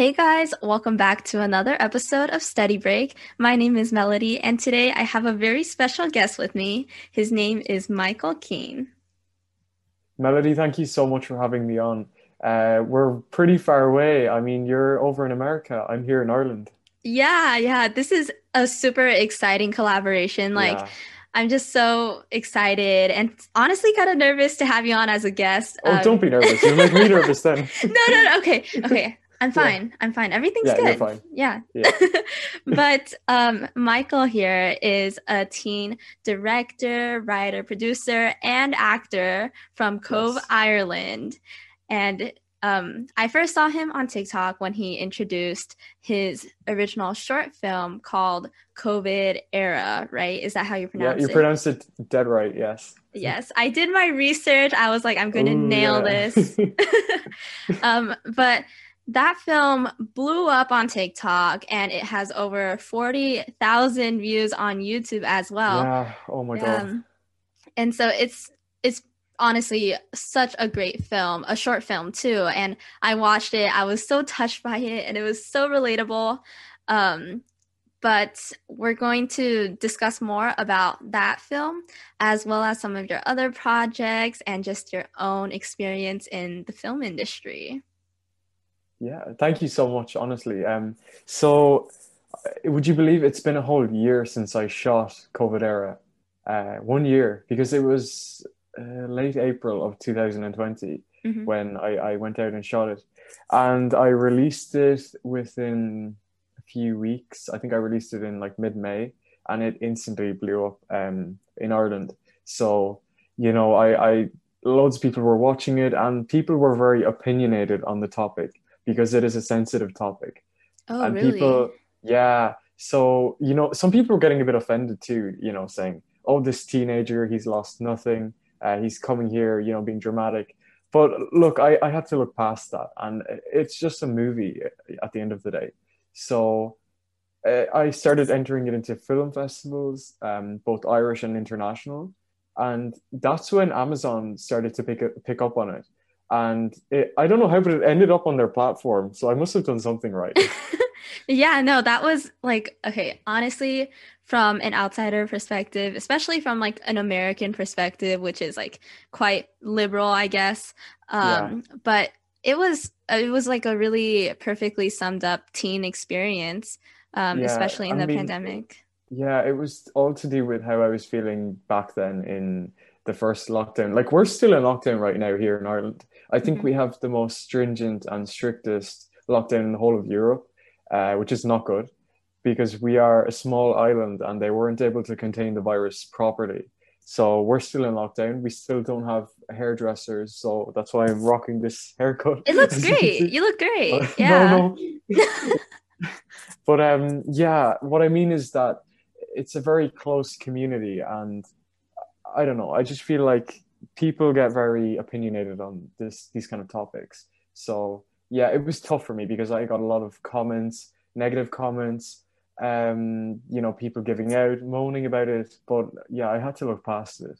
Hey guys, welcome back to another episode of Study Break. My name is Melody, and today I have a very special guest with me. His name is Michael Keane. Melody, thank you so much for having me on. Uh, we're pretty far away. I mean, you're over in America. I'm here in Ireland. Yeah, yeah. This is a super exciting collaboration. Like, yeah. I'm just so excited and honestly kind of nervous to have you on as a guest. Oh, um, don't be nervous. You make me nervous then. no, no, no. Okay, okay. I'm fine. Yeah. I'm fine. Everything's yeah, good. Fine. Yeah. yeah. but um, Michael here is a teen director, writer, producer, and actor from Cobh, yes. Ireland. And um, I first saw him on TikTok when he introduced his original short film called COVID Era, right? Is that how you pronounce it? Yeah, you pronounced it dead right, yes. Yes, I did my research. I was like, I'm going to nail yeah. this. um, but that film blew up on TikTok and it has over 40,000 views on YouTube as well. Yeah. Oh my god. Um, and so it's it's honestly such a great film, a short film too. And I watched it. I was so touched by it and it was so relatable. Um, but we're going to discuss more about that film as well as some of your other projects and just your own experience in the film industry. Yeah, thank you so much, honestly. Um, so uh, would you believe it's been a whole year since I shot COVID era? Uh, one year because it was uh, late April of 2020 mm-hmm. when I, I went out and shot it, and I released it within a few weeks. I think I released it in like mid May, and it instantly blew up um, in Ireland. So you know, I, I loads of people were watching it, and people were very opinionated on the topic because it is a sensitive topic. Oh, and really? people, yeah. So, you know, some people were getting a bit offended too, you know, saying, oh, this teenager, he's lost nothing. Uh, he's coming here, you know, being dramatic. But look, I, I had to look past that. And it's just a movie at the end of the day. So uh, I started entering it into film festivals, um, both Irish and international. And that's when Amazon started to pick, pick up on it and it, I don't know how, but it ended up on their platform. So I must have done something right. yeah, no, that was like okay. Honestly, from an outsider perspective, especially from like an American perspective, which is like quite liberal, I guess. Um, yeah. But it was it was like a really perfectly summed up teen experience, um, yeah, especially in I the mean, pandemic. Yeah, it was all to do with how I was feeling back then in the first lockdown. Like we're still in lockdown right now here in Ireland. I think mm-hmm. we have the most stringent and strictest lockdown in the whole of Europe, uh, which is not good because we are a small island and they weren't able to contain the virus properly. So we're still in lockdown. We still don't have hairdressers, so that's why I'm rocking this haircut. It looks great. You look great. yeah. no, no. but um, yeah, what I mean is that it's a very close community, and I don't know. I just feel like people get very opinionated on this these kind of topics. So yeah, it was tough for me because I got a lot of comments, negative comments, um, you know, people giving out, moaning about it. But yeah, I had to look past it.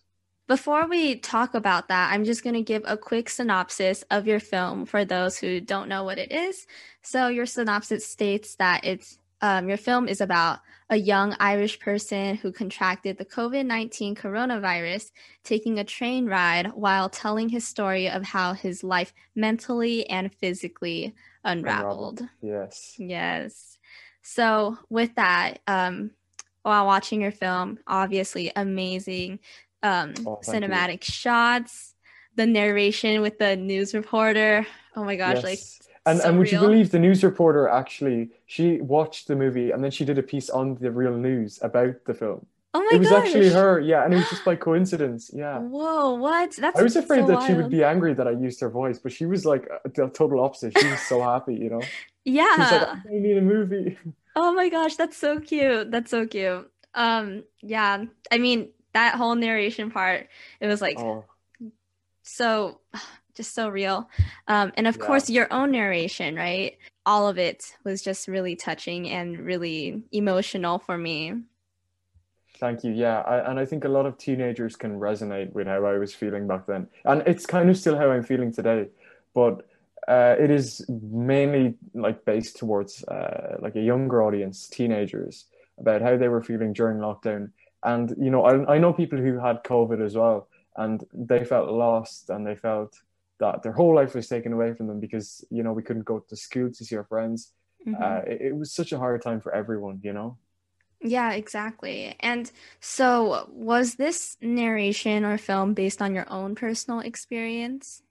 Before we talk about that, I'm just going to give a quick synopsis of your film for those who don't know what it is. So, your synopsis states that it's um, your film is about a young Irish person who contracted the COVID 19 coronavirus taking a train ride while telling his story of how his life mentally and physically unraveled. Yes. Yes. So, with that, um, while watching your film, obviously amazing um, oh, cinematic you. shots, the narration with the news reporter. Oh my gosh, yes. like And So and would you believe the news reporter actually she watched the movie and then she did a piece on the real news about the film. Oh my god. It was gosh. actually her, yeah, and it was just by coincidence, yeah. Whoa, what? That's I was afraid so that she would be angry that I used her voice, but she was like the total opposite. She was so happy, you know. She was like, Yeah. I need a movie. Oh my gosh, that's so cute. That's so cute. Um, yeah. I mean, that whole narration part, it was like Oh, so just so real. Um, and of Yeah. course your own narration, right? All of it was just really touching and really emotional for me. thank you. Yeah, I, and I think a lot of teenagers can resonate with how I was feeling back then, and it's kind of still how I'm feeling today, but uh, it is mainly like based towards uh, like a younger audience, teenagers, about how they were feeling during lockdown. And you know, I I know people who had COVID as well, and they felt lost, and they felt that their whole life was taken away from them because you know we couldn't go to school to see our friends. Mhm. Uh, it, it was such a hard time for everyone, you know. Yeah, exactly. And so, was this narration or film based on your own personal experience?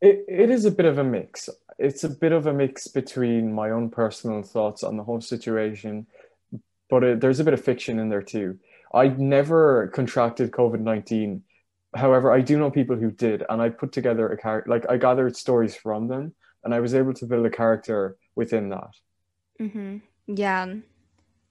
It it is a bit of a mix. It's a bit of a mix between my own personal thoughts on the whole situation, but it, there's a bit of fiction in there too. I never contracted COVID-19. However, I do know people who did, and I put together a character, like I gathered stories from them, and I was able to build a character within that. Mm-hmm. Yeah.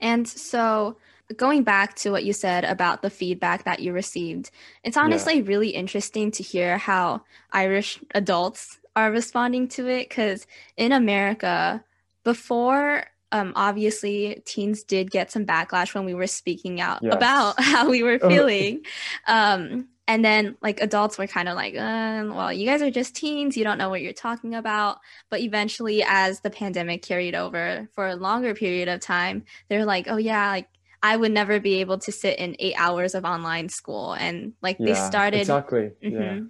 And so, going back to what you said about the feedback that you received, it's Yeah. honestly really interesting to hear how Irish adults are responding to it. Because in America, before, um, obviously, teens did get some backlash when we were speaking out Yes. about how we were Uh, feeling. Um, and then, like, adults were kind of like, uh, well, you guys are just teens. You don't know what you're talking about. But eventually, as the pandemic carried over for a longer period of time, they're like, oh, yeah, like I would never be able to sit in eight hours of online school. And like they started. exactly. Yeah. Mhm.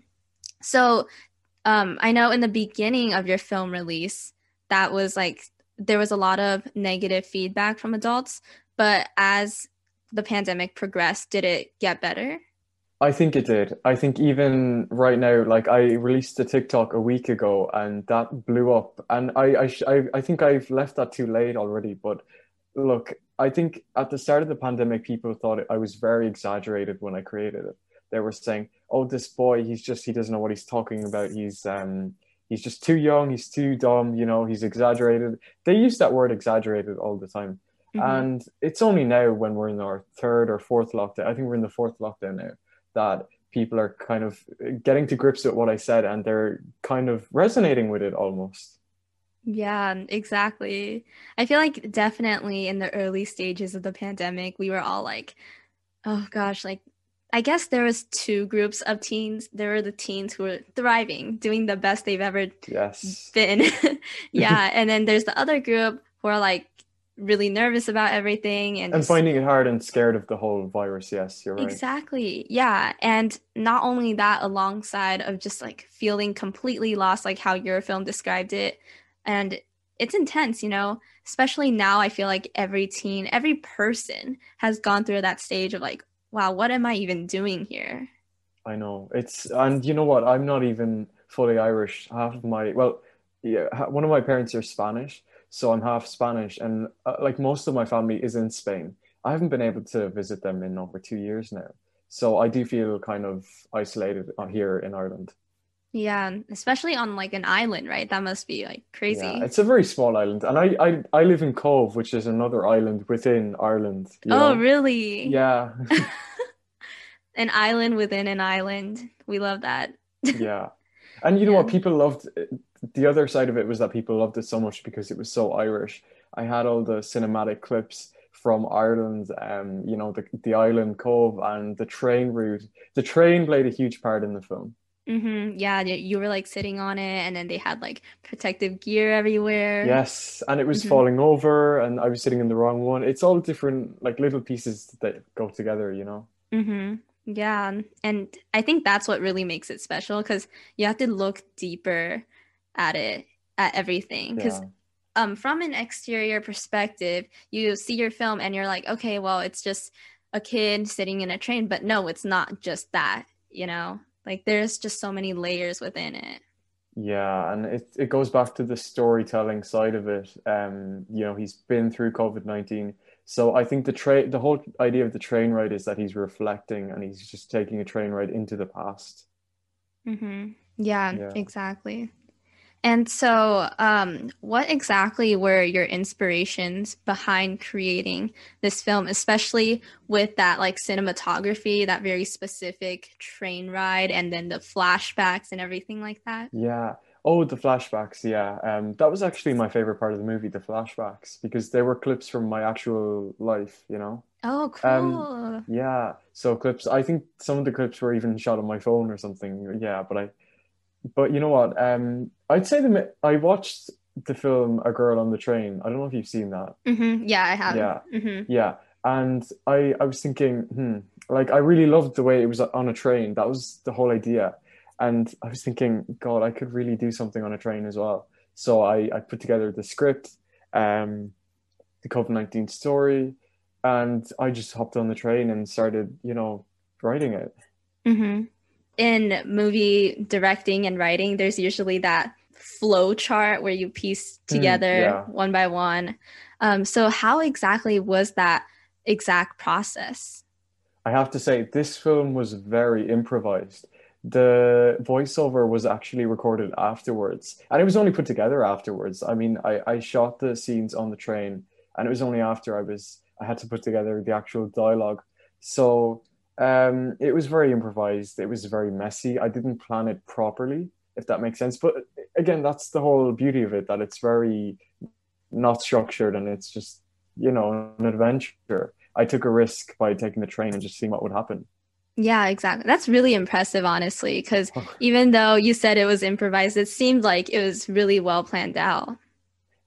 So um, I know in the beginning of your film release, that was like there was a lot of negative feedback from adults. But as the pandemic progressed, did it get better? I think it did. I think even right now, like I released a TikTok a week ago and that blew up. And I, I, sh- I, I think I've left that too late already. But look, I think at the start of the pandemic, people thought I was very exaggerated when I created it. They were saying, "Oh, this boy, he's just he doesn't know what he's talking about. He's um he's just too young. He's too dumb. You know, he's exaggerated." They use that word exaggerated all the time. Mhm. And it's only now when we're in our third or fourth lockdown, I think we're in the fourth lockdown now, that people are kind of getting to grips with what I said and they're kind of resonating with it almost. Yeah, exactly. I feel like definitely in the early stages of the pandemic, we were all like, oh gosh, like I guess there was two groups of teens. There were the teens who were thriving, doing the best they've ever Yes. been. Yeah, and then there's the other group who are like really nervous about everything and And finding it hard and scared of the whole virus. Yes, you're right. Exactly. Yeah. And not only that, alongside of just like feeling completely lost, like how your film described it. And it's intense, you know, especially now. I feel like every teen, every person has gone through that stage of like, wow, what am I even doing here? I know. It's, and you know what? I'm not even fully Irish. Half of my, well, yeah, one of my parents are Spanish, so I'm half Spanish, and uh, like most of my family is in Spain. I haven't been able to visit them in over two years now, so I do feel kind of isolated uh, here in Ireland. Yeah. Especially on like an island, right? That must be like crazy. Yeah, it's a very small island, and I I, I live in Cobh, which is another island within Ireland. oh, know? really? Yeah, An island within an island. We love that. yeah. And you know what? People loved the other side of it was that people loved it so much because it was so Irish. I had all the cinematic clips from Ireland, um, you know, the the island Cobh and the train route. The train played a huge part in the film. hmm Yeah, you were like sitting on it, and then they had like protective gear everywhere. Yes, and it was Mhm. falling over, and I was sitting in the wrong one. It's all different, like little pieces that go together, you know. hmm Yeah, and I think that's what really makes it special because you have to look deeper at it, at everything. Because Yeah. um, from an exterior perspective, you see your film and you're like, okay, well, it's just a kid sitting in a train, but no, it's not just that, you know? Like there's just so many layers within it. Yeah, and it, it goes back to the storytelling side of it. Um, you know, he's been through COVID-19. So I think the train the whole idea of the train ride is that he's reflecting and he's just taking a train ride into the past. Mm-hmm. Yeah, yeah, exactly. And so, um, what exactly were your inspirations behind creating this film, especially with that like cinematography, that very specific train ride, and then the flashbacks and everything like that? Yeah. Oh, the flashbacks. Yeah. Um, that was actually my favorite part of the movie, the flashbacks, because they were clips from my actual life, you know? Oh, cool. Um, yeah. So clips, I think some of the clips were even shot on my phone or something. Yeah. But I, but you know what? Um, I'd say the I watched the film A Girl on the Train. I don't know if you've seen that. Mm-hmm. Yeah, I have. Yeah, mm-hmm. yeah. And I I was thinking, hmm, like I really loved the way it was on a train. That was the whole idea. And I was thinking, God, I could really do something on a train as well. So I I put together the script, um, the COVID nineteen story, and I just hopped on the train and started, you know, writing it. Mm-hmm in movie directing and writing, there's usually that flow chart where you piece hmm, together mm, yeah. one by one. Um, so, how exactly was that exact process? I have to say, this film was very improvised. The voiceover was actually recorded afterwards, and it was only put together afterwards. I mean, I, I shot the scenes on the train, and it was only after I was I had to put together the actual dialogue. So um, it was very improvised. It was very messy. I didn't plan it properly, if that makes sense. But again, that's the whole beauty of it that it's very not structured and it's just, you know, an adventure. I took a risk by taking the train and just seeing what would happen. Yeah, exactly. That's really impressive, honestly, because even though you said it was improvised, it seemed like it was really well planned out.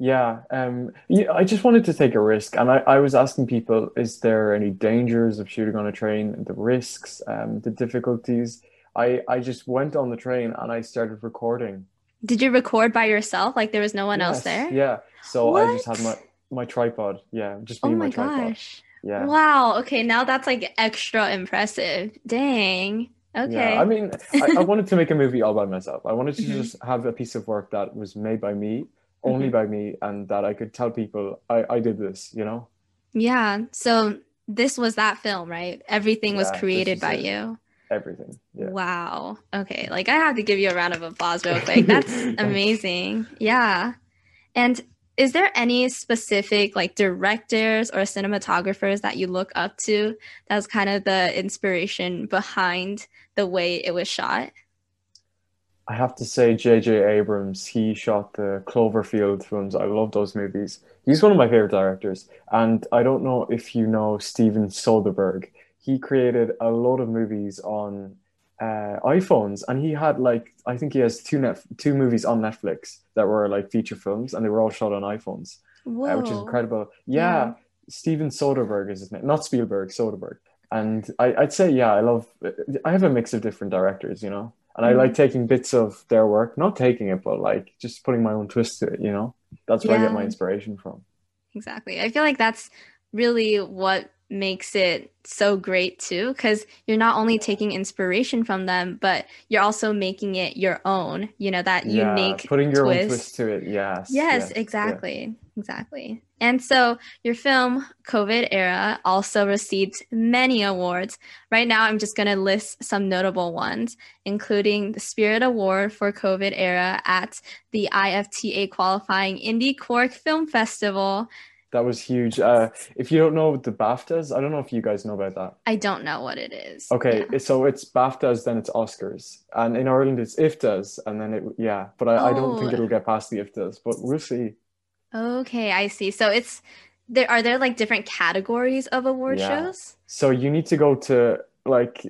Yeah, um, yeah, I just wanted to take a risk, and I, I was asking people, is there any dangers of shooting on a train? The risks, um, the difficulties. I I just went on the train and I started recording. Did you record by yourself? Like there was no one yes, else there? Yeah. So what? I just had my my tripod. Yeah, just me oh my, my gosh. Yeah. Wow. Okay, now that's like extra impressive. Dang. Okay. Yeah, I mean, I, I wanted to make a movie all by myself. I wanted to mm-hmm. just have a piece of work that was made by me only mm-hmm. by me and that I could tell people I, I did this, you know? Yeah. So this was that film, right? Everything was created by it. you. Everything. Yeah. Wow. Okay. Like I have to give you a round of applause real quick. That's amazing. Yeah. And is there any specific like directors or cinematographers that you look up to that's kind of the inspiration behind the way it was shot? I have to say, J.J. Abrams, he shot the Cloverfield films. I love those movies. He's one of my favorite directors. And I don't know if you know Steven Soderbergh. He created a lot of movies on uh, iPhones, and he had like I think he has two net two movies on Netflix that were like feature films, and they were all shot on iPhones, uh, which is incredible. Yeah, yeah. Steven Soderbergh is his name, not Spielberg, Soderbergh. And I, I'd say, yeah, I love. I have a mix of different directors, you know and I like mm. taking bits of their work, not taking it, but like just putting my own twist to it. You know, that's where yeah. I get my inspiration from. Exactly. I feel like that's really what makes it so great too because you're not only taking inspiration from them but you're also making it your own you know that yeah, unique putting your twist. own twist to it yes yes, yes exactly yeah. exactly and so your film covid era also received many awards right now i'm just going to list some notable ones including the spirit award for covid era at the ifta qualifying IndieCork film festival that was huge. Uh, if you don't know what the BAFTAs, I don't know if you guys know about that. I don't know what it is. Okay, yeah. so it's BAFTAs, then it's Oscars, and in Ireland it's IFTAs, and then it yeah. But I, oh. I don't think oh. it'll get past the IFTAs, but we'll see. Okay, I see. So it's there. Are there like different categories of award yeah. shows? So you need to go to like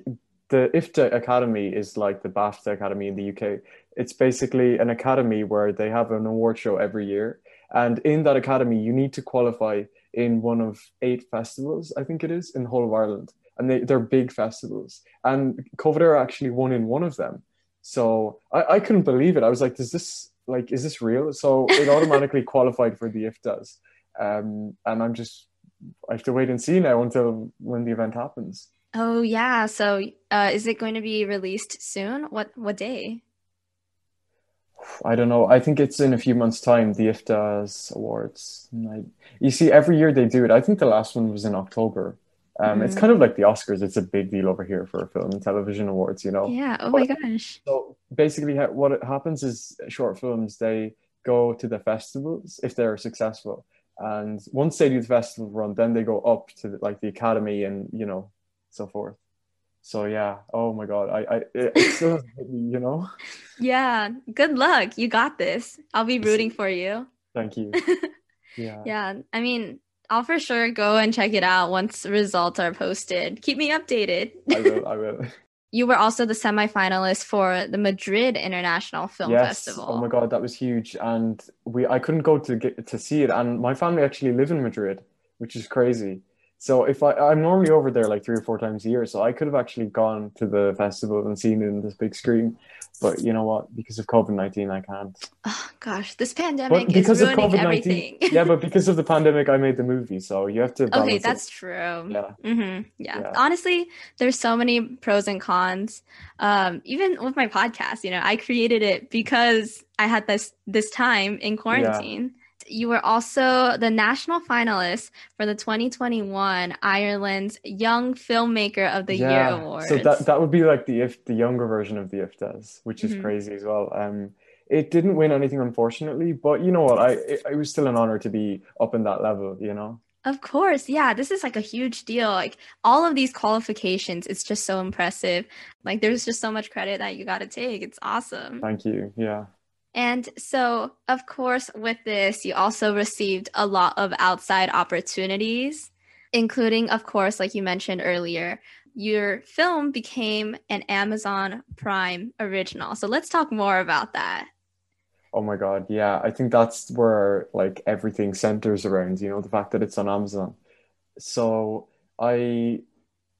the IFTA Academy is like the BAFTA Academy in the UK. It's basically an academy where they have an award show every year and in that academy, you need to qualify in one of eight festivals, I think it is, in the whole of Ireland. And they, they're big festivals. And COVID era actually won in one of them. So I, I couldn't believe it. I was like, "Is this like, is this real? So it automatically qualified for the IFTAs. Um, and I'm just, I have to wait and see now until when the event happens. Oh yeah. So uh, is it going to be released soon? What what day? I don't know. I think it's in a few months' time, the IFTAs Awards night. You see, every year they do it. I think the last one was in October. Um, It's Mhm. kind of like the Oscars. It's a big deal over here for film and television awards, you know. Yeah. Oh But- my gosh. So basically, ha- what it happens is short films they go to the festivals if they're successful, and once they do the festival run, then they go up to the, like the academy and you know so forth. So yeah, oh my God, I, I it, it still hit me, you know. Yeah. Good luck. You got this. I'll be rooting for you. Thank you. Yeah. Yeah. I mean, I'll for sure go and check it out once results are posted. Keep me updated. I will. I will. You were also the semifinalist for the Madrid International Film yes. Festival. Oh my God, that was huge, and we I couldn't go to get to see it, and my family actually live in Madrid, which is crazy. So if I I'm normally over there like three or four times a year, so I could have actually gone to the festival and seen it in this big screen, but you know what? Because of COVID nineteen, I can't. Oh gosh, this pandemic But is because of ruining COVID everything. nineteen, yeah, but because of the pandemic, I made the movie, so you have to. okay, balance it. that's true. yeah. hmm Yeah. Yeah. Honestly, there's so many pros and cons. Um, even with my podcast, you know, I created it because I had this this time in quarantine. You were also the national finalist for the 2021 Ireland's Young Filmmaker of the Year Yeah, Awards. So that that would be like the if the younger version of the IFTAs, which is Mhm. crazy as well. Um, it didn't win anything, unfortunately, but you know what? I it, it was still an honor to be up in that level. You know. Of course, yeah, this is like a huge deal. Like all of these qualifications, it's just so impressive. Like there's just so much credit that you got to take. It's awesome. Thank you. Yeah. And so, of course, with this, you also received a lot of outside opportunities, including, of course, like you mentioned earlier, your film became an Amazon Prime original. So let's talk more about that. Oh my God. Yeah. I think that's where like everything centers around. You know, the fact that it's on Amazon. So I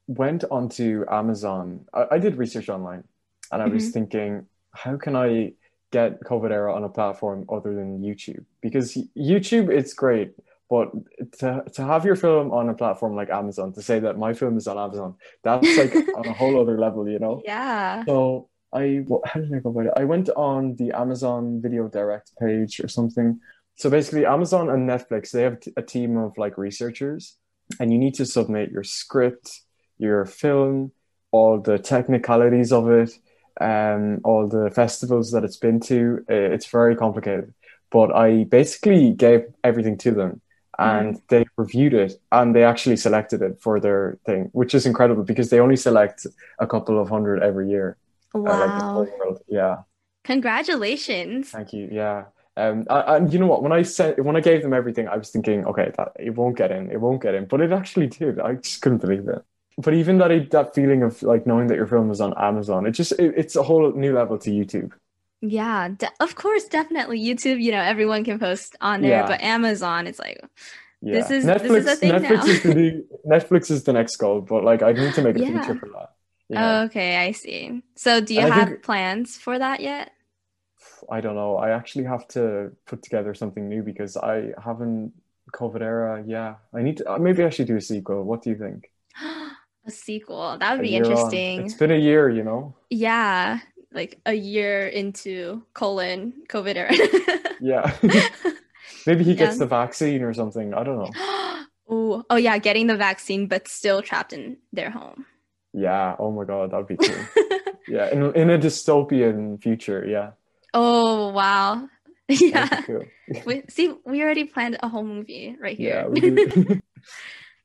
went onto Amazon. I, I did research online, and I was Mhm. thinking, how can I get COVID era on a platform other than YouTube? Because YouTube, it's great, but to to have your film on a platform like Amazon, to say that my film is on Amazon, that's like on a whole other level, you know? Yeah. So I, how did I go about it? I went on the Amazon Video Direct page or something. So basically, Amazon and Netflix, they have a team of like researchers, and you need to submit your script, your film, all the technicalities of it, um, all the festivals that it's been to. It's very complicated. But I basically gave everything to them and they reviewed it and they actually selected it for their thing, which is incredible because they only select a couple of hundred every year. uh, like the whole Wow. world. Yeah. Congratulations. Thank you. Yeah. Um, and you know what? When I said when I gave them everything, I was thinking, okay, that it won't get in, it won't get in, but it actually did. I just couldn't believe it. But even that that feeling of like knowing that your film was on Amazon, it just it, it's a whole new level to YouTube. Yeah, de- of course, definitely. YouTube, you know, everyone can post on there, Yeah. but Amazon, it's like, Yeah. This is- Netflix. this is a thing Netflix now. is the new, Netflix is the next goal, but like I need to make a Yeah. feature for that. Yeah. okay, I see. So, do you And have think- plans for that yet? I don't know. I actually have to put together something new because I haven't COVID era. Yeah, I need to. uh, Maybe I should do a sequel. What do you think? A sequel. That would be year on. interesting. It's been a year, you know. Yeah, like a year into colon COVID era. Yeah. Maybe he gets Yeah. the vaccine or something. I don't know. Ooh, oh yeah, getting the vaccine, but still trapped in their home. Yeah. Oh my God, that'd be cool. Yeah, in in a dystopian future. Yeah. oh wow. Yeah. cool. We, see, we already planned a whole movie right Yeah. here. we do.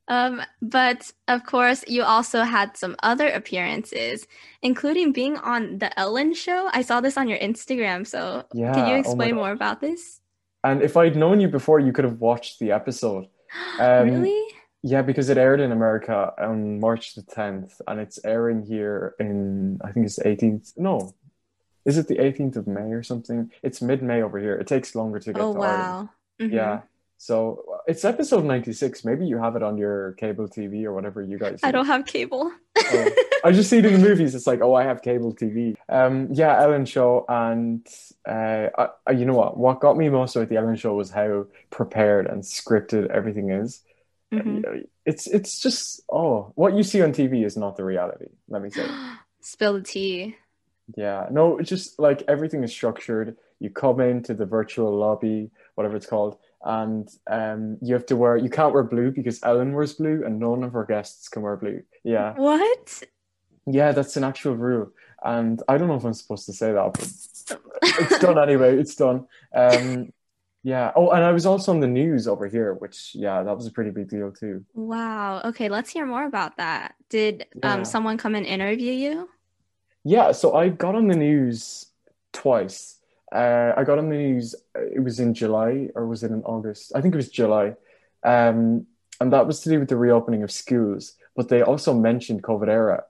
Um, but of course, you also had some other appearances, including being on the Ellen show. I saw this on your Instagram. So, Yeah. can you oh explain God. more about this? And if I'd known you before, you could have watched the episode. Um, really? Yeah, because it aired in America on March the 10th, and it's airing here in, I think it's the 18th. No, is it the 18th of May or something? It's mid-May over here. It takes longer to get Oh to Ireland. wow. Mhm. Yeah. So uh, it's episode 96. Maybe you have it on your cable TV or whatever you guys I do. don't have cable. Oh. I just see it in the movies. It's like, oh, I have cable TV. Um, yeah, Ellen Show, and uh, I, I, you know what? What got me most about the Ellen Show was how prepared and scripted everything is. Mhm. It's it's just oh, what you see on TV is not the reality. Let me say. Spill the tea. Yeah, no, it's just like everything is structured. You come into the virtual lobby, whatever it's called, and um, you have to wear. You can't wear blue because Ellen wears blue, and none of her guests can wear blue. Yeah. What? Yeah, that's an actual rule, and I don't know if I'm supposed to say that, but it's done anyway. It's done. Um, yeah. Oh, and I was also on the news over here, which yeah, that was a pretty big deal too. Wow. Okay, let's hear more about that. Did um, someone come and interview you? Yeah, so I got on the news twice. Uh, I got on the news, uh, it was in July or was it in August? I think it was July. Um, and that was to do with the reopening of schools, but they also mentioned COVID era,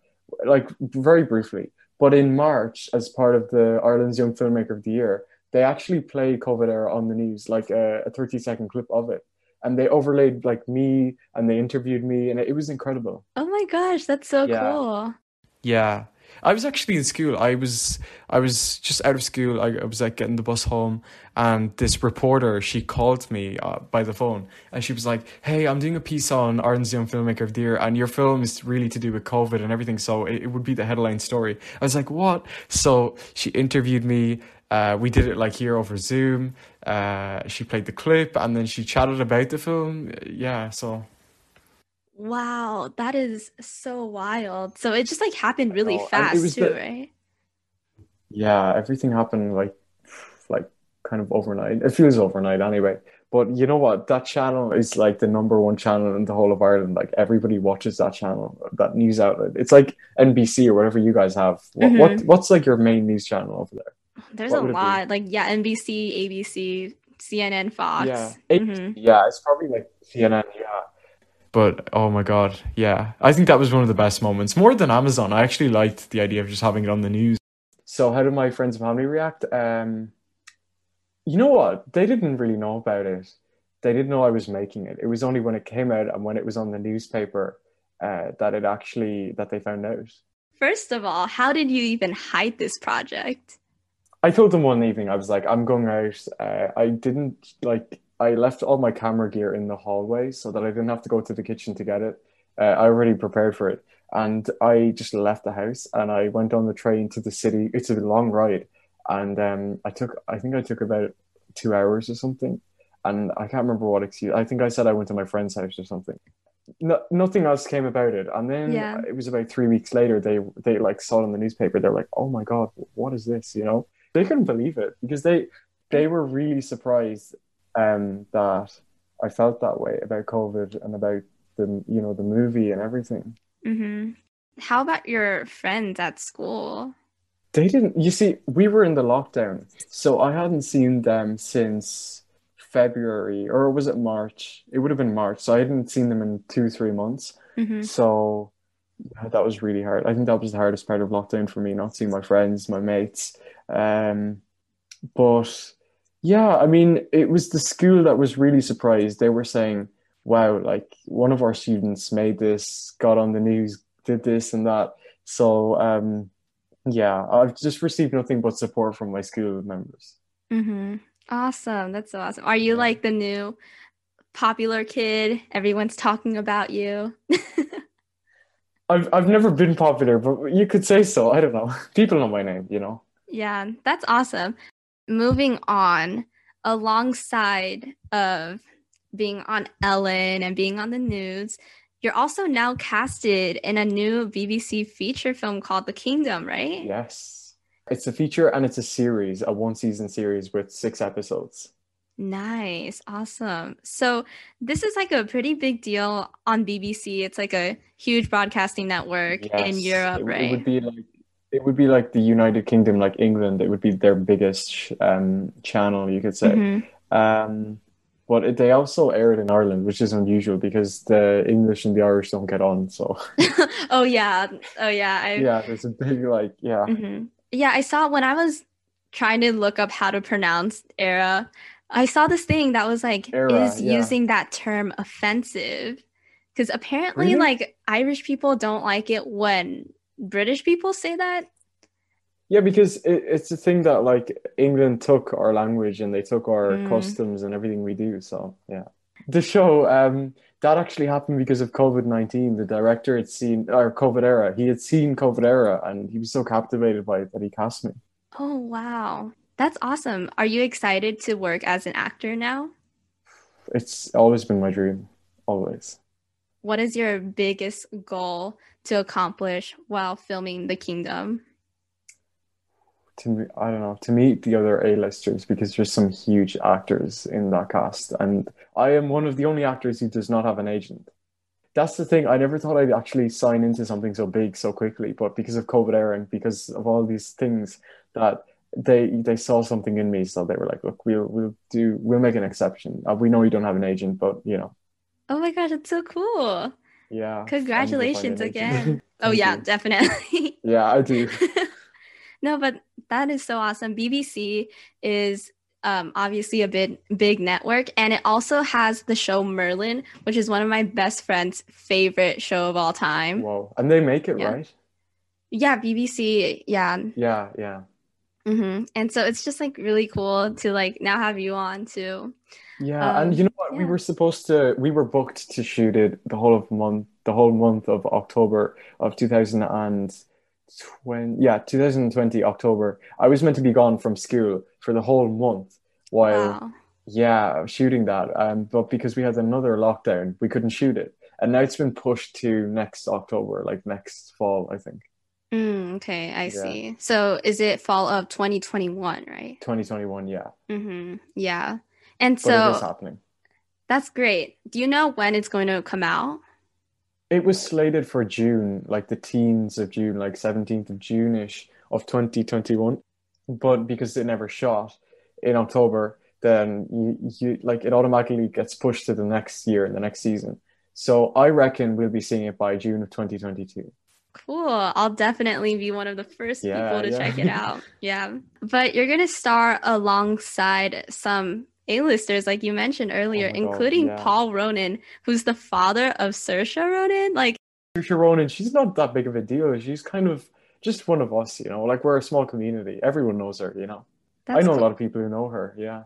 like very briefly. But in March, as part of the Ireland's Young Filmmaker of the Year, they actually played COVID era on the news, like a, a 30 second clip of it. And they overlaid like me and they interviewed me, and it, it was incredible. Oh my gosh, that's so Yeah. cool. Yeah. I was actually in school. I was I was just out of school. I, I was like getting the bus home, and this reporter she called me uh, by the phone, and she was like, "Hey, I'm doing a piece on Ireland's Young Filmmaker of the Year, and your film is really to do with COVID and everything, so it, it would be the headline story." I was like, "What?" So she interviewed me. Uh, we did it like here over Zoom. Uh, she played the clip, and then she chatted about the film. Yeah, so Wow, that is so wild. So it just like happened really know, and it fast too, the- right? Yeah, everything happened like like kind of overnight. It feels overnight anyway. But you know what? That channel is like the number one channel in the whole of Ireland. Like everybody watches that channel, that news outlet. It's like NBC or whatever you guys have. What, what Mhm. what's like your main news channel over there? There's What a would it be? lot. Like yeah, NBC, ABC, CNN, Fox. Yeah. It- Mhm. Yeah, it's probably like CNN. Yeah. But oh my god, yeah. I think that was one of the best moments. More than Amazon. I actually liked the idea of just having it on the news. So how did my friends and family react? Um, you know what? They didn't really know about it. They didn't know I was making it. It was only when it came out and when it was on the newspaper uh, that it actually that they found out. First of all, how did you even hide this project? I told them one evening I was like, I'm going out. Uh, I didn't like. I left all my camera gear in the hallway so that I didn't have to go to the kitchen to get it. Uh, I already prepared for it, and I just left the house and I went on the train to the city. It's a long ride, and um, I took. I think I took about two hours or something, and I can't remember what excuse. I think I said I went to my friend's house or something. No, nothing else came about it, and then Yeah. it was about three weeks later. They they like saw it in the newspaper. They're like, "Oh my god, what is this?" You know, they couldn't believe it because they they were really surprised um, that I felt that way about COVID and about the you know the movie and everything. hmm How about your friends at school? They didn't. You see, we were in the lockdown, so I hadn't seen them since February or was it March? It would have been March. So I hadn't seen them in two three months. hmm So yeah, that was really hard. I think that was the hardest part of lockdown for me, not seeing my friends, my mates. Um, but yeah, I mean, it was the school that was really surprised. They were saying, wow, like one of our students made this, got on the news, did this and that. So um, yeah, I've just received nothing but support from my school members. Mm-hmm. Awesome. That's so awesome. Are you like the new popular kid? Everyone's talking about you. I've I've never been popular, but you could say so. I don't know. People know my name, you know. Yeah, that's awesome. Moving on, alongside of being on Ellen and being on the news, you're also now casted in a new BBC feature film called The Kingdom, right? Yes. It's a feature and it's a series, a one season series with six episodes. Nice, awesome. So, this is like a pretty big deal on BBC. It's like a huge broadcasting network in Europe, it, right? it would be like it would be like the United Kingdom, like England. It would be their biggest um, channel, you could say. Mhm. Um, but it, they also air it in Ireland, which is unusual because the English and the Irish don't get on. So oh yeah, oh yeah. I, yeah, there's a big like yeah. Mhm. Yeah, I saw when I was trying to look up how to pronounce era, I saw this thing that was like, Era, is yeah. using that term offensive? Because apparently, Really? like, Irish people don't like it when British people say that. Yeah, because it, it's a thing that like England took our language and they took our Mm. customs and everything we do. So yeah, the show. Um, that actually happened because of COVID nineteen. The director had seen or COVID era. He had seen COVID era, and he was so captivated by it that he cast me. Oh wow, that's awesome! Are you excited to work as an actor now? It's always been my dream, always. What is your biggest goal to accomplish while filming The Kingdom? to me, I don't know, to meet the other A-listers because there's some huge actors in that cast, and I am one of the only actors who does not have an agent. That's the thing. I never thought I'd actually sign into something so big so quickly, but because of COVID era and because of all these things that they they saw something in me, so they were like, "Look, we'll we'll do we'll make an exception. Uh, we know you don't have an agent, but you know." Oh my gosh, it's so cool! Yeah. Congratulations again. oh yeah, you. definitely. Yeah, I do. no, but that is so awesome. BBC is um, obviously a big big network, and it also has the show Merlin, which is one of my best friend's favorite show of all time. Whoa! And they make it Yeah. right. Yeah, BBC. Yeah, Yeah, yeah, hmm and so it's just like really cool to like now have you on too. Yeah. Um, and you know what? We were supposed to. We were booked to shoot it the whole of month, the whole month of October of two thousand and twenty. Yeah, two thousand twenty October. I was meant to be gone from school for the whole month while Wow. yeah shooting that. Um, but because we had another lockdown, we couldn't shoot it, and now it's been pushed to next October, like next fall, I think, Mm, okay, I Yeah. see. So is it fall of 2021, right? twenty twenty one. Yeah, Mm-hmm. Yeah. And but it is so happening. that's great. Do you know when it's going to come out? It was slated for June, like the teens of June, like 17th of June-ish of 2021. But because it never shot in October, then you, you like it automatically gets pushed to the next year and the next season. So I reckon we'll be seeing it by June of 2022. Cool. I'll definitely be one of the first Yeah, people to yeah. check it out. Yeah. But you're going to star alongside some A-listers, like you mentioned earlier, Oh my God, including yeah. Paul Ronan, who's the father of Saoirse Ronan. Like, Saoirse Ronan, she's not that big of a deal. She's kind of just one of us, you know, like we're a small community. Everyone knows her, you know. I that's know a lot of people who know her, yeah.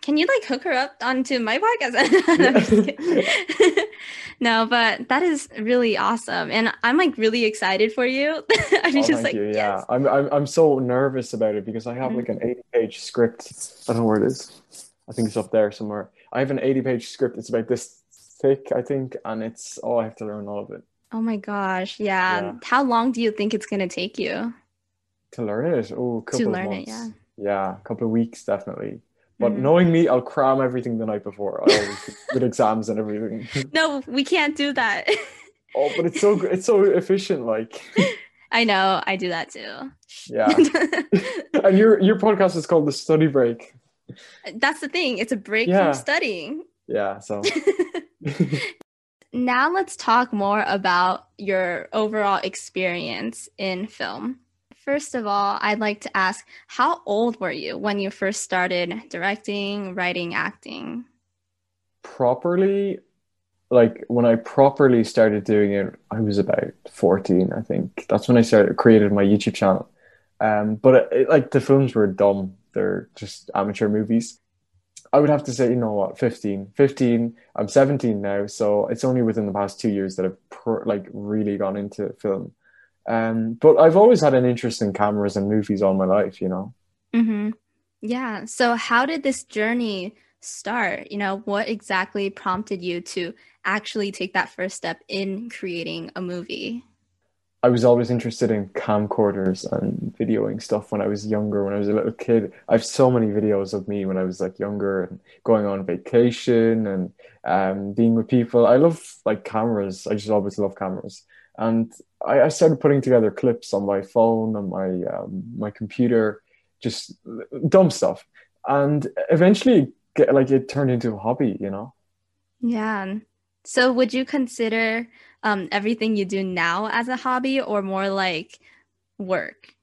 Can you like hook her up onto my podcast? No, I'm just kidding. no, but that is really awesome, and I'm like really excited for you. I'm Oh, just thank like, you. Yeah, yes. I'm, I'm I'm so nervous about it because I have Mhm. like an 80 page script. I don't know where it is. I think it's up there somewhere. I have an 80 page script. It's about this thick, I think, and it's oh, I have to learn all of it Oh my gosh, yeah. Yeah. How long do you think it's gonna take you to learn it. Oh, a couple to of learn it? Yeah. Yeah, a couple of weeks definitely. But Mhm. knowing me, I'll cram everything the night before. I always with exams and everything. No, we can't do that. Oh, but it's so it's so efficient. Like, I know, I do that too. yeah. And your your podcast is called The Study Break. That's the thing. It's a break Yeah. from studying. Yeah. So. Now let's talk more about your overall experience in film. First of all, I'd like to ask how old were you when you first started directing, writing, acting? properly like when I properly started doing it, I was about 14, I think. That's when I started created my YouTube channel. Um, but it, it- like the films were dumb. They're just amateur movies. I would have to say, you know what, 15. 15. I'm 17 now, so it's only within the past two years that I've like really gone into film. Um, but I've always had an interest in cameras and movies all my life, you know. Mm-hmm. Yeah. So, how did this journey start? You know, what exactly prompted you to actually take that first step in creating a movie? I was always interested in camcorders and videoing stuff when I was younger, when I was a little kid. I have so many videos of me when I was like younger and going on vacation and um, being with people. I love like cameras. I just always love cameras. And I, I started putting together clips on my phone, on my um, my computer, just dumb stuff. And eventually, get, like it turned into a hobby, you know? Yeah. So, would you consider um, everything you do now as a hobby or more like work?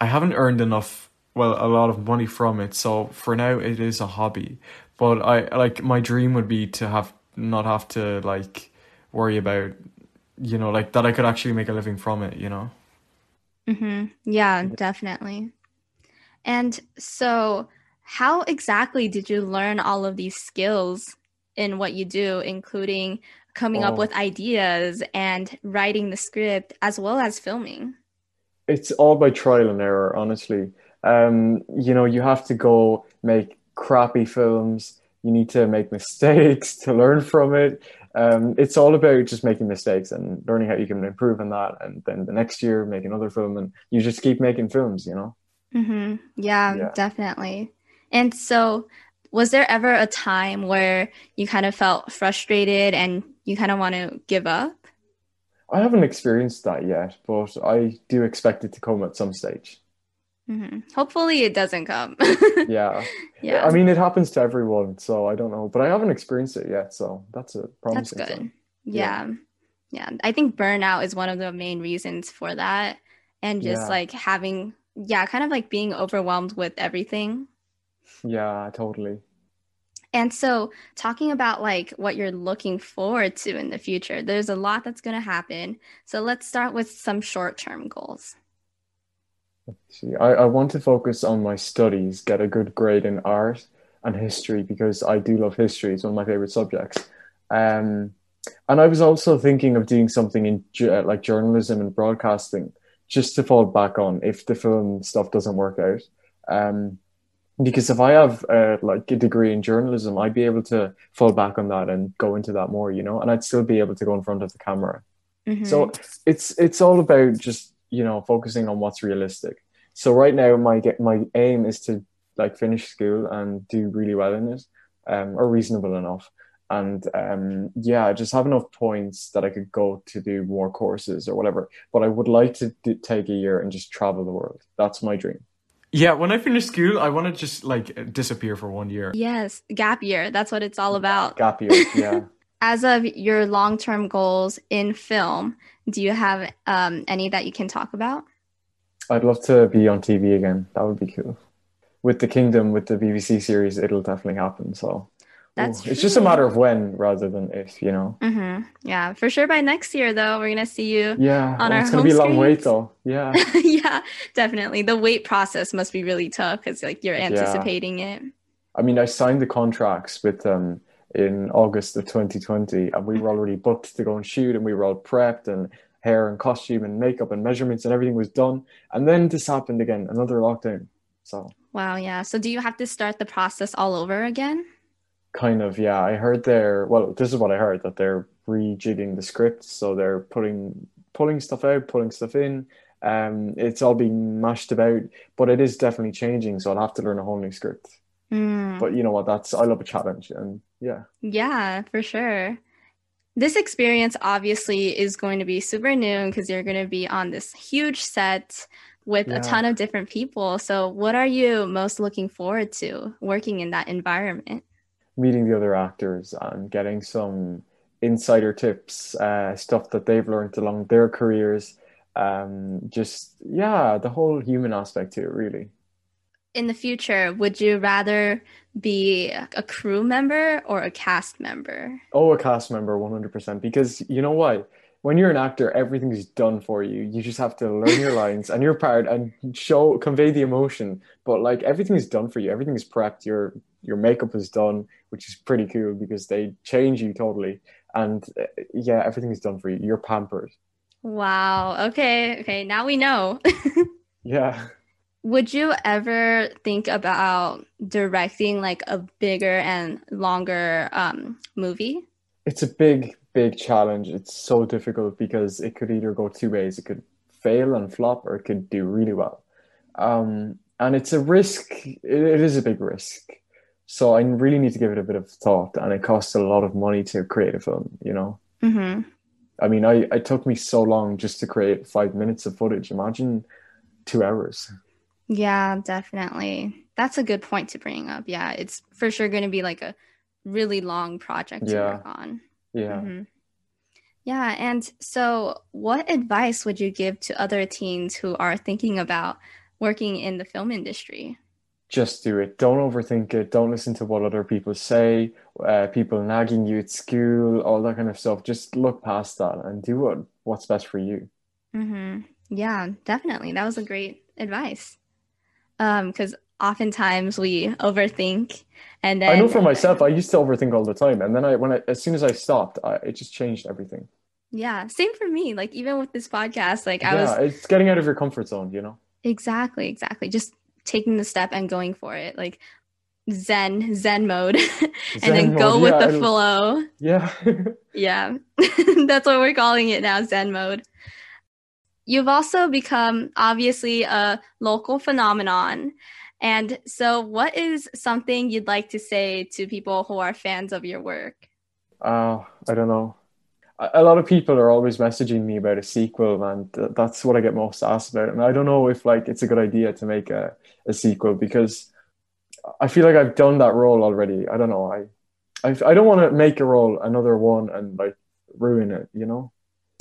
I haven't earned enough, well, a lot of money from it, so for now it is a hobby. But I like my dream would be to have not have to like worry about, you know, like that I could actually make a living from it, you know. Mm-hmm. Yeah, definitely. And so, how exactly did you learn all of these skills in what you do, including coming up Oh. with ideas and writing the script as well as filming. It's all by trial and error, honestly. Um, you know, you have to go make crappy films. You need to make mistakes to learn from it. Um, it's all about just making mistakes and learning how you can improve on that. And then the next year, make another film, and you just keep making films, you know? hmm Yeah, Yeah. definitely. And so, was there ever a time where you kind of felt frustrated and you kind of want to give up? I haven't experienced that yet, but I do expect it to come at some stage. hmm Hopefully, it doesn't come. Yeah. yeah, I mean, it happens to everyone, so I don't know, but I haven't experienced it yet, so that's a that's promising good. sign. Yeah. yeah. I think burnout is one of the main reasons for that. And just Yeah. like having, yeah, kind of like being overwhelmed with everything. Yeah, totally. And so, talking about like what you're looking forward to in the future, there's a lot that's going to happen. So, let's start with some short term goals. See, I, I want to focus on my studies, get a good grade in art and history because I do love history. It's one of my favorite subjects. Um, and I was also thinking of doing something in ju- like journalism and broadcasting just to fall back on if the film stuff doesn't work out. Um, because if I have uh, like a degree in journalism, I'd be able to fall back on that and go into that more, you know, and I'd still be able to go in front of the camera. Mhm. So it's it's all about just you know focusing on what's realistic. So right now my get my aim is to like finish school and do really well in it, um, or reasonable enough, and um, yeah, just have enough points that I could go to do more courses or whatever. But I would like to d- take a year and just travel the world. That's my dream. Yeah, when I finish school, I want to just like disappear for one year. yes, gap year. That's what it's all about. Gap year, yeah. As of your long term goals in film, do you have um, any that you can talk about? I'd love to be on TV again. That would be cool. With the Kingdom, with the BBC series, it'll definitely happen. So That's Ooh, it's just a matter of when rather than if, you know. hmm Yeah, for sure. By next year, though, we're gonna see you. Yeah, On oh, our it's gonna be a long wait though. Yeah, yeah, definitely. The wait process must be really tough because like you're anticipating it. I mean, I signed the contracts with them in August of 2020, and we were already booked to go and shoot, and we were all prepped, and hair and costume and makeup and measurements and everything was done. And then this happened again, another lockdown. So Wow, yeah. So do you have to start the process all over again? Kind of, yeah. I heard they're well, this is what I heard that they're rejigging the script, so they're putting pulling stuff out, pulling stuff in. Um, it's all being mashed about, but it is definitely changing. So I'll have to learn a whole new script. Mm, But you know what? That's I love a challenge, and yeah, yeah, for sure. This experience obviously is going to be super new because you're going to be on this huge set with Yeah. a ton of different people. So, what are you most looking forward to working in that environment? Meeting the other actors and getting some insider tips, uh, stuff that they've learned along their careers. Um, just yeah, the whole human aspect to it, really. In the future, would you rather be a crew member or a cast member? Oh, a cast member, 100%. Because you know what? When you're an actor, everything's done for you. You just have to learn your lines and your part and show, convey the emotion. But like everything is done for you. Everything is prepped. Your your makeup is done, which is pretty cool because they change you totally. And uh, yeah, everything is done for you. You're pampered. Wow. Okay. Okay. Now we know. Yeah. Would you ever think about directing like a bigger and longer um, movie? It's a big, big challenge. It's so difficult because it could either go two ways. It could fail and flop, or it could do really well. Um, and it's a risk. It, it is a big risk. So I really need to give it a bit of thought, and it costs a lot of money to create a film, you know? Mm-hmm. I mean, I it took me so long just to create five minutes of footage. Imagine two hours. Yeah, definitely. That's a good point to bring up. Yeah, it's for sure going to be like a really long project to Yeah. work on. Yeah. Mhm. Yeah, and so what advice would you give to other teens who are thinking about working in the film industry? Just do it. Don't overthink it. Don't listen to what other people say, uh, people nagging you at school, all that kind of stuff. Just look past that and do what what's best for you. Mm-hmm. Yeah, definitely. That was a great advice. Um, because oftentimes we overthink and then I know for myself, I used to overthink all the time, and then I when I as soon as I stopped, I, it just changed everything. yeah, same for me. Like even with this podcast, like I was yeah, was it's getting out of your comfort zone, you know. exactly, exactly just taking the step and going for it. Like zen zen mode and then Zen go mode, with yeah, the flow. Yeah, Yeah, that's what we're calling it now, Zen mode. You've also become obviously a local phenomenon. And so, what is something you'd like to say to people who are fans of your work? uh, I don't know. A, lot of people are always messaging me about a sequel, and th- that's what I get most asked about. And I don't know if like it's a good idea to make a, a sequel because I feel like I've done that role already. I don't know. I I, I don't want to make a role another one and like ruin it, you know.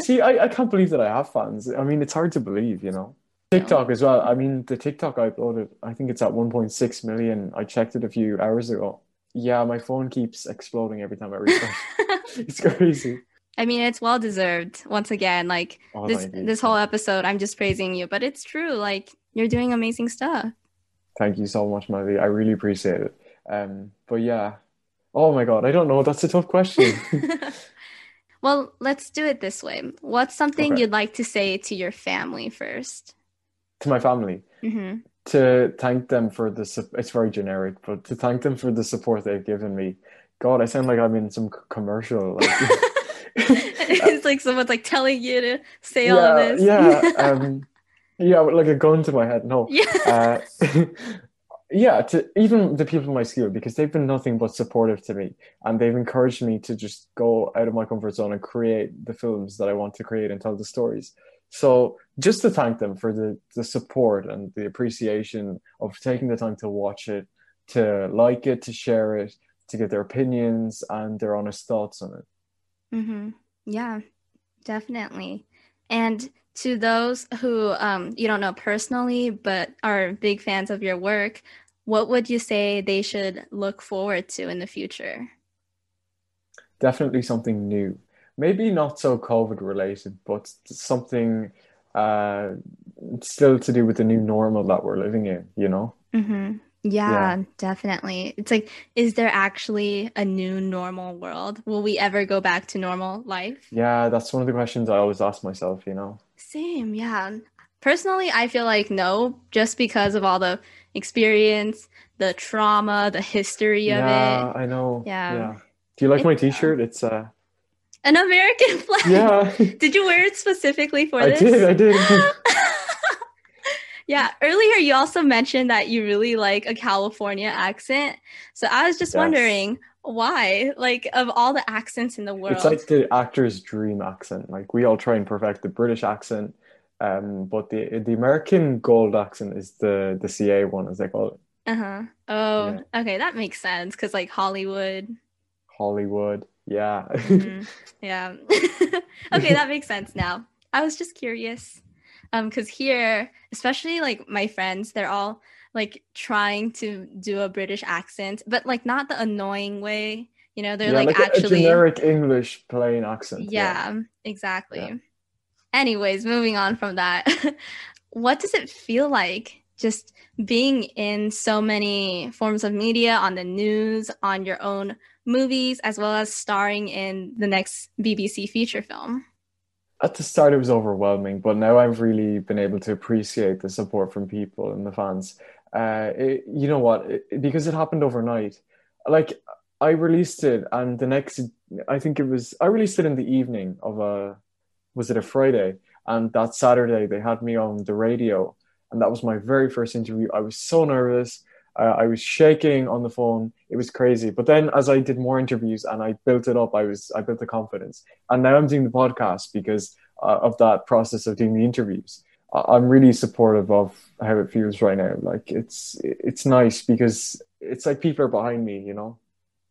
See, I, I can't believe that I have fans. I mean, it's hard to believe, you know. TikTok as well. I mean, the TikTok I uploaded, I think it's at 1.6 million. I checked it a few hours ago. Yeah, my phone keeps exploding every time I refresh. it's crazy. I mean, it's well deserved. Once again, like Oh, this this whole episode, I'm just praising you, but it's true. Like you're doing amazing stuff. Thank you so much, Maddie. I really appreciate it. Um, but yeah. Oh my God, I don't know. That's a tough question. well, let's do it this way. What's something Okay. you'd like to say to your family first? To my family, hmm to thank them for the, sup- it's very generic, but to thank them for the support they've given me. God, I sound like I'm in some commercial. Like, it's like someone's like telling you to say all of this. yeah, um, yeah, like a gun to my head. No, yeah. uh, yeah, to even the people in my school because they've been nothing but supportive to me, and they've encouraged me to just go out of my comfort zone and create the films that I want to create and tell the stories. So just to thank them for the the support and the appreciation of taking the time to watch it, to like it, to share it, to get their opinions and their honest thoughts on it. hmm Yeah, definitely. And to those who um, you don't know personally, but are big fans of your work, what would you say they should look forward to in the future? definitely something new. Maybe not so COVID related, but something uh, still to do with the new normal that we're living in, you know? hmm Yeah, definitely. It's like, is there actually a new normal world? Will we ever go back to normal life? Yeah, that's one of the questions I always ask myself, you know? Same, yeah. Personally, I feel like no, just because of all the experience, the trauma, the history of Yeah, it. I know. Yeah. Yeah. Do you like my It's, uh, t-shirt? It's uh An American flag. yeah. Did you wear it specifically for I this? I did, I did. yeah, earlier you also mentioned that you really like a California accent. So I was just Yes. wondering why, like, of all the accents in the world. It's like the actor's dream accent. Like we all try and perfect the British accent, um, but the the American gold accent is the the CA one, as they call it. uh-huh. Oh, okay, that makes sense because like Hollywood. Hollywood. Yeah. Mhm. Yeah. okay, that makes sense now. I was just curious. Um, because here, especially like my friends, they're all like trying to do a British accent, but like not the annoying way. You know, they're Yeah, like, like a- a actually generic English plain accent. Yeah, exactly. Yeah. Anyways, moving on from that. what does it feel like just being in so many forms of media, on the news, on your own movies, as well as starring in the next BBC feature film? At the start, it was overwhelming, but now I've really been able to appreciate the support from people and the fans. Uh, it, you know what? It, because it happened overnight. Like I released it, and the next, I think it was, I released it in the evening of a, was it a Friday? And that Saturday, they had me on the radio, and that was my very first interview. I was so nervous. Uh, I was shaking on the phone. It was crazy. But then, as I did more interviews and I built it up, I was I built the confidence. And now I'm doing the podcast because uh, of that process of doing the interviews. I'm really supportive of how it feels right now. Like it's it's nice because it's like people are behind me, you know.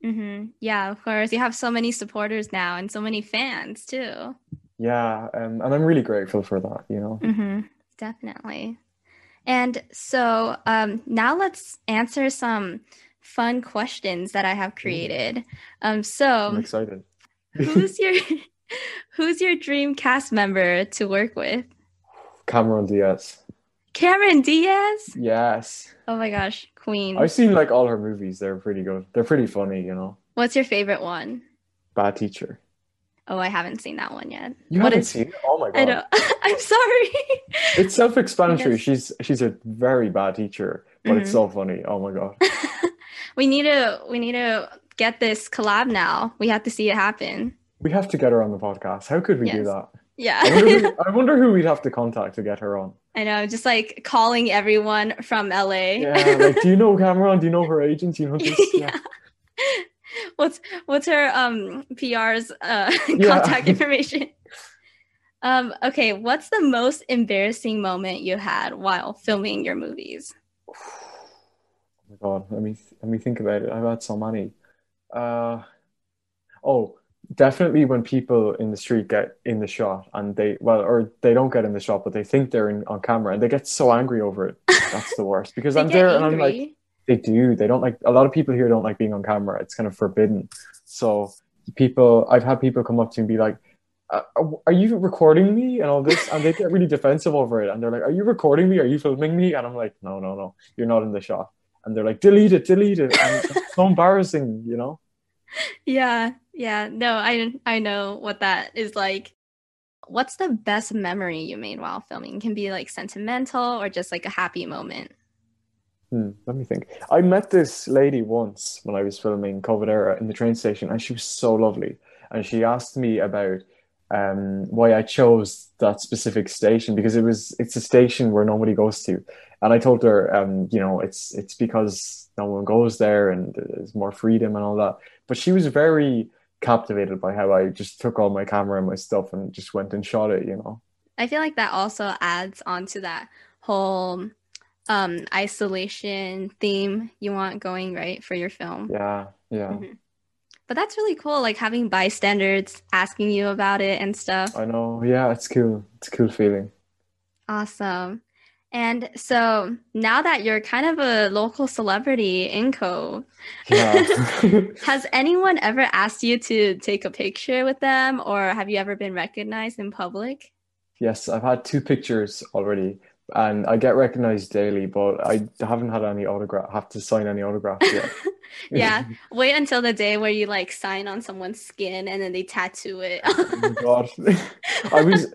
hmm Yeah, of course. You have so many supporters now and so many fans too. Yeah, um, and I'm really grateful for that. You know. hmm Definitely. And so um, now let's answer some fun questions that I have created. Um, I'm so excited. who's your who's your dream cast member to work with? Cameron Diaz. Cameron Diaz. Yes. Oh my gosh, queen. I've seen like all her movies. They're pretty good. They're pretty funny, you know. What's your favorite one? Bad Teacher. Oh, I haven't seen that one yet. You What haven't is- seen it? Oh my god. I don't. I'm sorry. It's self-explanatory. Yes. She's she's a very bad teacher, but it's Mhm. so funny. Oh my god. we need to. We need to get this collab now. We have to see it happen. We have to get her on the podcast. How could we do that? Yeah. I wonder, who, I wonder who we'd have to contact to get her on. I know. Just like calling everyone from LA. Yeah, like, do you know Cameron? Do you know her agent? You know this? yeah. What's what's her um PR's uh contact information? Um okay, what's the most embarrassing moment you had while filming your movies? Oh my god, let me let me think about it. I've had so many. Uh, oh, definitely when people in the street get in the shot and they well, or they don't get in the shot, but they think they're in on camera and they get so angry over it. That's the worst because I'm there and I'm like, angry. They do. They don't like. A lot of people here don't like being on camera. It's kind of forbidden. So people, I've had people come up to me and be like. Uh, are you recording me and all this? And they get really defensive over it. And they're like, Are you recording me? Are you filming me? And I'm like, No, no, no, you're not in the shot and they're like, delete it, delete it. And it's so embarrassing, you know? Yeah, yeah. No, I I know what that is like. What's the best memory you made while filming? It can be like sentimental or just like a happy moment. Hmm, let me think. I met this lady once when I was filming COVID era in the train station, and she was so lovely. And she asked me about um, why I chose that specific station because it was it's a station where nobody goes to. And I told her, um, you know, it's it's because no one goes there and there's more freedom and all that. But she was very captivated by how I just took all my camera and my stuff and just went and shot it, you know. I feel like that also adds onto that whole um isolation theme you want going right for your film. Yeah, yeah. Mhm. But that's really cool, like having bystanders asking you about it and stuff. I know. Yeah, it's cool. It's a cool feeling. Awesome. And so now that you're kind of a local celebrity in Cobh, Yeah. has anyone ever asked you to take a picture with them or have you ever been recognized in public? Yes, I've had two pictures already, and I get recognized daily, but I haven't had any autograph, have to sign any autographs yet. Yeah. Wait until the day where you like sign on someone's skin and then they tattoo it. Oh my God. I was,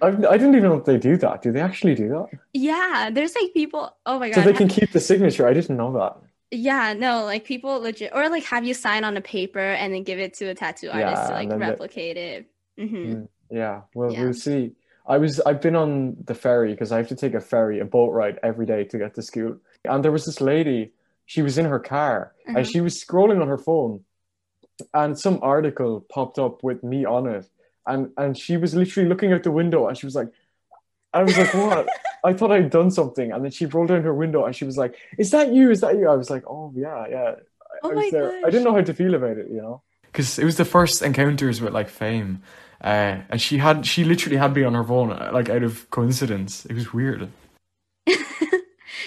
I, I didn't even know if they do that. Do they actually do that? yeah, there's like people. Oh my god! So they can keep the signature. I didn't know that. Yeah, no, like people legit, or like have you sign on a paper and then give it to a tattoo artist Yeah, to like and then the- replicate it. hmm Mm, Yeah, well, Yeah. we'll see. I was, I've been on the ferry because I have to take a ferry, a boat ride every day to get to school. And there was this lady, she was in her car and mm-hmm. she was scrolling on her phone and some article popped up with me on it. And, and she was literally looking out the window and she was like, I was like, what? I thought I'd done something. And then she rolled down her window and she was like, is that you? Is that you? I was like, oh, yeah, yeah. I, Oh I my was there. I didn't know how to feel about it, you know? Because it was the first encounters with like fame, uh, and she had she literally had me on her phone uh, like out of coincidence. It was weird.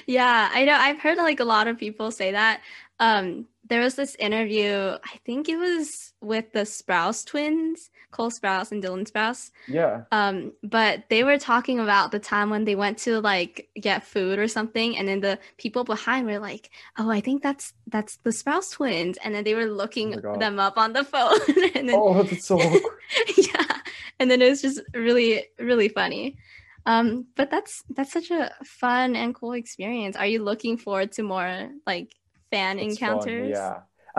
Yeah, I know. I've heard like a lot of people say that. Um, there was this interview, I think it was with the Sprouse twins, Cole Sprouse and Dylan Sprouse. Yeah. Um, but they were talking about the time when they went to like get food or something, and then the people behind were like, "Oh, I think that's that's the Sprouse twins," and then they were looking Oh them up on the phone, and then Oh, that's so awkward. yeah, and then it was just really really funny. Um, but that's that's such a fun and cool experience. Are you looking forward to more like fan It's fun, encounters?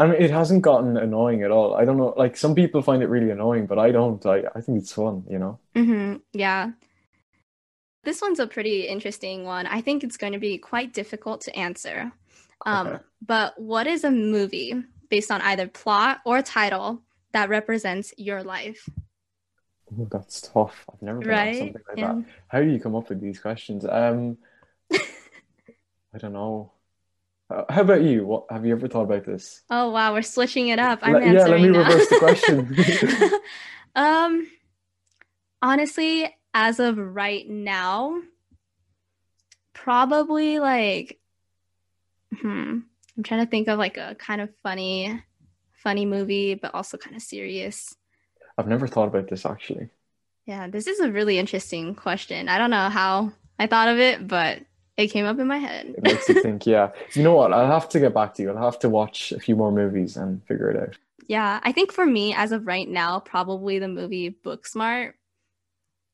Yeah. And it hasn't gotten annoying at all. I don't know, like some people find it really annoying, but I don't. I, I think it's fun, you know? hmm Yeah. This one's a pretty interesting one. I think it's going to be quite difficult to answer. Um, Okay. But what is a movie based on either plot or title that represents your life? Ooh, that's tough. I've never been Right? something like Yeah. that. How do you come up with these questions? Um, I don't know. Uh, how about you? What have you ever thought about this? Oh wow, we're switching it up. I'm Let- yeah, let me now. reverse the question. um, honestly, as of right now, probably like, hmm, I'm trying to think of like a kind of funny, funny movie, but also kind of serious. I've never thought about this actually. Yeah, this is a really interesting question. I don't know how I thought of it, but it came up in my head. It makes you think, yeah. You know what? I'll have to get back to you. I'll have to watch a few more movies and figure it out. Yeah, I think for me, as of right now, probably the movie Booksmart.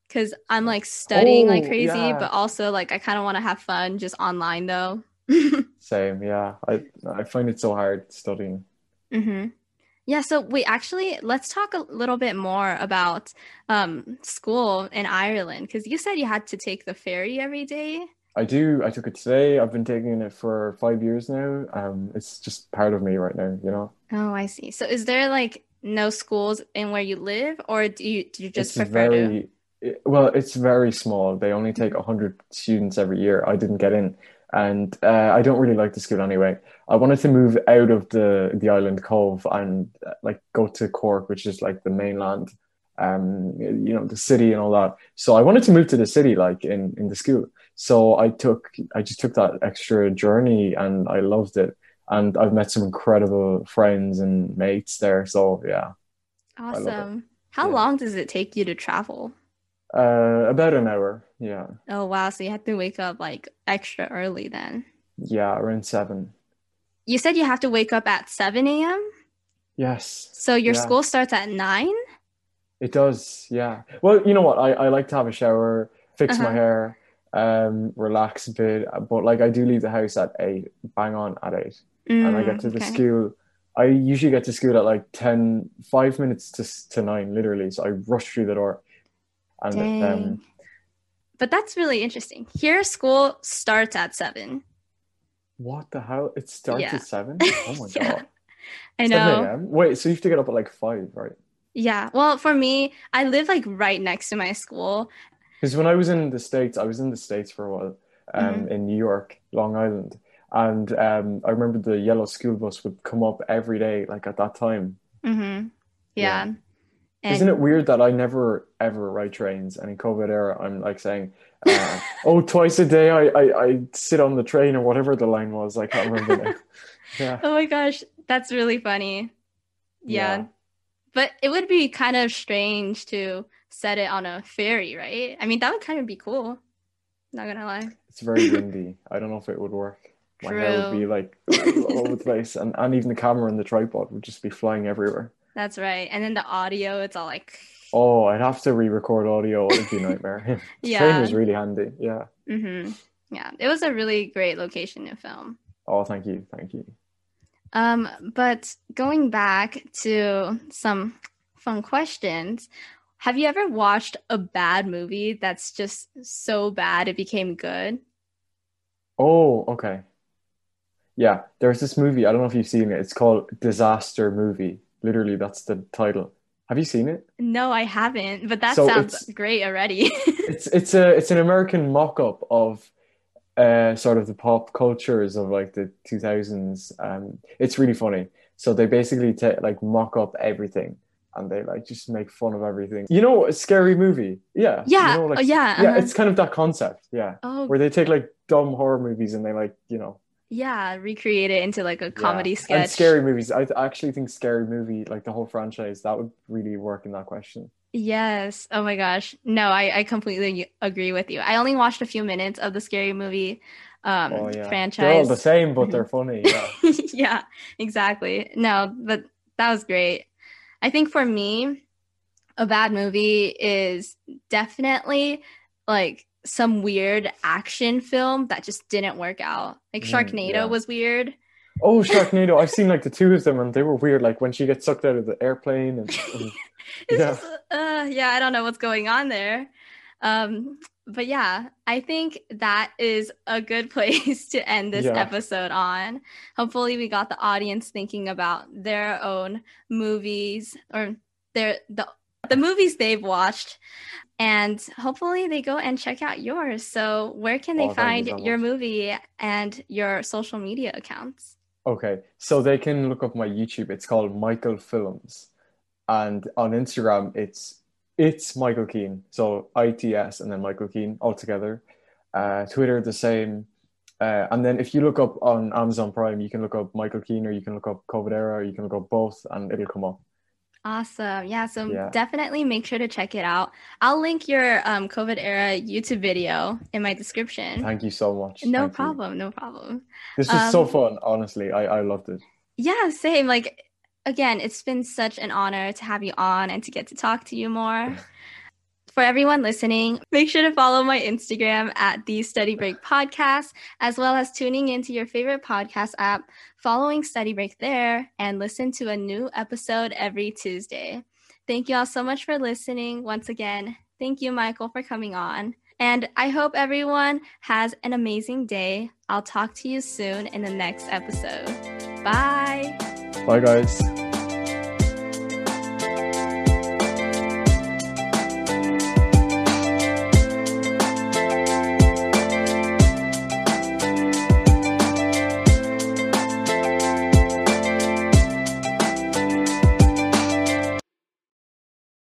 Because I'm like studying like Oh, crazy, yeah. but also like I kind of want to have fun just online though. Same, yeah. I I find it so hard studying. Mm-hmm. Yeah, so wait, actually, let's talk a little bit more about um, school in Ireland because you said you had to take the ferry every day. I do. I took it today. I've been taking it for five years now. Um, it's just part of me right now, you know. Oh, I see. So is there like no schools in where you live, or do you do you just It's prefer to? it- well, it's very small. They only take 100 students every year. I didn't get in, and uh, I don't really like the school anyway. I wanted to move out of the the island Cobh and uh, like go to Cork, which is like the mainland, um, you know, the city and all that. So I wanted to move to the city, like in in the school. So I took I just took that extra journey, and I loved it. And I've met some incredible friends and mates there. So yeah. Awesome. How Yeah. long does it take you to travel? uh, about an hour. Yeah, Oh, wow. So you have to wake up like extra early then. yeah, around seven. You said you have to wake up at 7 a.m. Yes, So your Yeah. school starts at 9? it does. Yeah. Well, you know what? I, I like to have a shower, fix my Uh-huh. hair, um, relax a bit. But like I do leave the house at eight, bang on at eight, and I get to the Mm, okay. school. I usually get to school at like 10, five minutes to to nine, literally. So I rush through the door, and um, But that's really interesting. Here, school starts at 7. what the hell? It starts Yeah. at seven. Oh my Yeah. god. I know. Wait, so you have to get up at like five, right? Yeah. Well, for me, I live like right next to my school. Because when I was in the States, I was in the States for a while, um, Mm-hmm. in New York, Long Island, and um, I remember the yellow school bus would come up every day, like at that time. Mm-hmm. Yeah. Yeah. Isn't it weird that I never ever ride trains, and in COVID era, I'm like saying, uh, "Oh, twice a day, I, I I sit on the train or whatever the line was. I can't remember. Yeah, oh my gosh, that's really funny. Yeah. Yeah. But it would be kind of strange to set it on a ferry, right? I mean, that would kind of be cool. Not gonna lie. it's very windy. I don't know if it would work. My hair would be like all over the place, and and even the camera and the tripod would just be flying everywhere. That's right. And then the audio, it's all like, Oh, I'd have to re-record audio. It'd be a nightmare. Train yeah. was really handy. Yeah. Mm-hmm. Yeah. It was a really great location to film. Oh, thank you. Thank you. Um, but going back to some fun questions, have you ever watched a bad movie that's just so bad it became good? Oh, okay. Yeah, there's this movie. I don't know if you've seen it. It's called Disaster Movie. Literally, that's the title. Have you seen it? No, I haven't, but that So sounds great already. It's it's a it's an American mock-up of uh sort of the pop cultures of like the 2000s. Um, it's really funny. So they basically ta like mock up everything and they like just make fun of everything. You know, a scary movie. Yeah. You yeah. know, oh, like yeah. yeah, uh-huh. it's kind of that concept. Yeah. oh, Where they take like dumb horror movies and they like, you know, yeah. Recreate it into like a comedy yeah. sketch. And scary movies. I actually think scary movie, like the whole franchise, that would really work in that question. Yes. Oh my gosh. No, I, I completely agree with you. I only watched a few minutes of the scary movie um Oh yeah. They're all the same, but they're funny. Yeah. yeah, exactly. No, but that was great. I think for me, a bad movie is definitely like some weird action film that just didn't work out. Like Mm, Sharknado yeah. was weird. Oh, Sharknado. I've seen like the two of them and they were weird. Like when she gets sucked out of the airplane and, and It's Yeah. just, uh, yeah, I don't know what's going on there. Um, but yeah, I think that is a good place to end this Yeah. episode on. Hopefully, we got the audience thinking about their own movies or their the the movies they've watched, and hopefully they go and check out yours. So, where can they Oh, find you so your movie and your social media accounts? Okay, so they can look up my YouTube. It's called Michael Films, and on Instagram it's it's Michael Keane. So ITS and then Michael Keane all together. Uh, Twitter the same. Uh, and then if you look up on Amazon Prime, you can look up Michael Keane or you can look up COVID era or you can look up both and it'll come up. Awesome. Yeah. So Yeah. definitely make sure to check it out. I'll link your um, COVID era YouTube video in my description. Thank you so much. no Thank you. problem. No problem. This was so Um, fun, honestly. I, I loved it. Yeah, same. Like, again, it's been such an honor to have you on and to get to talk to you more. For everyone listening, make sure to follow my Instagram at the Study Break Podcast, as well as tuning into your favorite podcast app, following Study Break there, and listen to a new episode every Tuesday. Thank you all so much for listening. Once again, thank you, Michael, for coming on. And I hope everyone has an amazing day. I'll talk to you soon in the next episode. Bye. Bye, guys.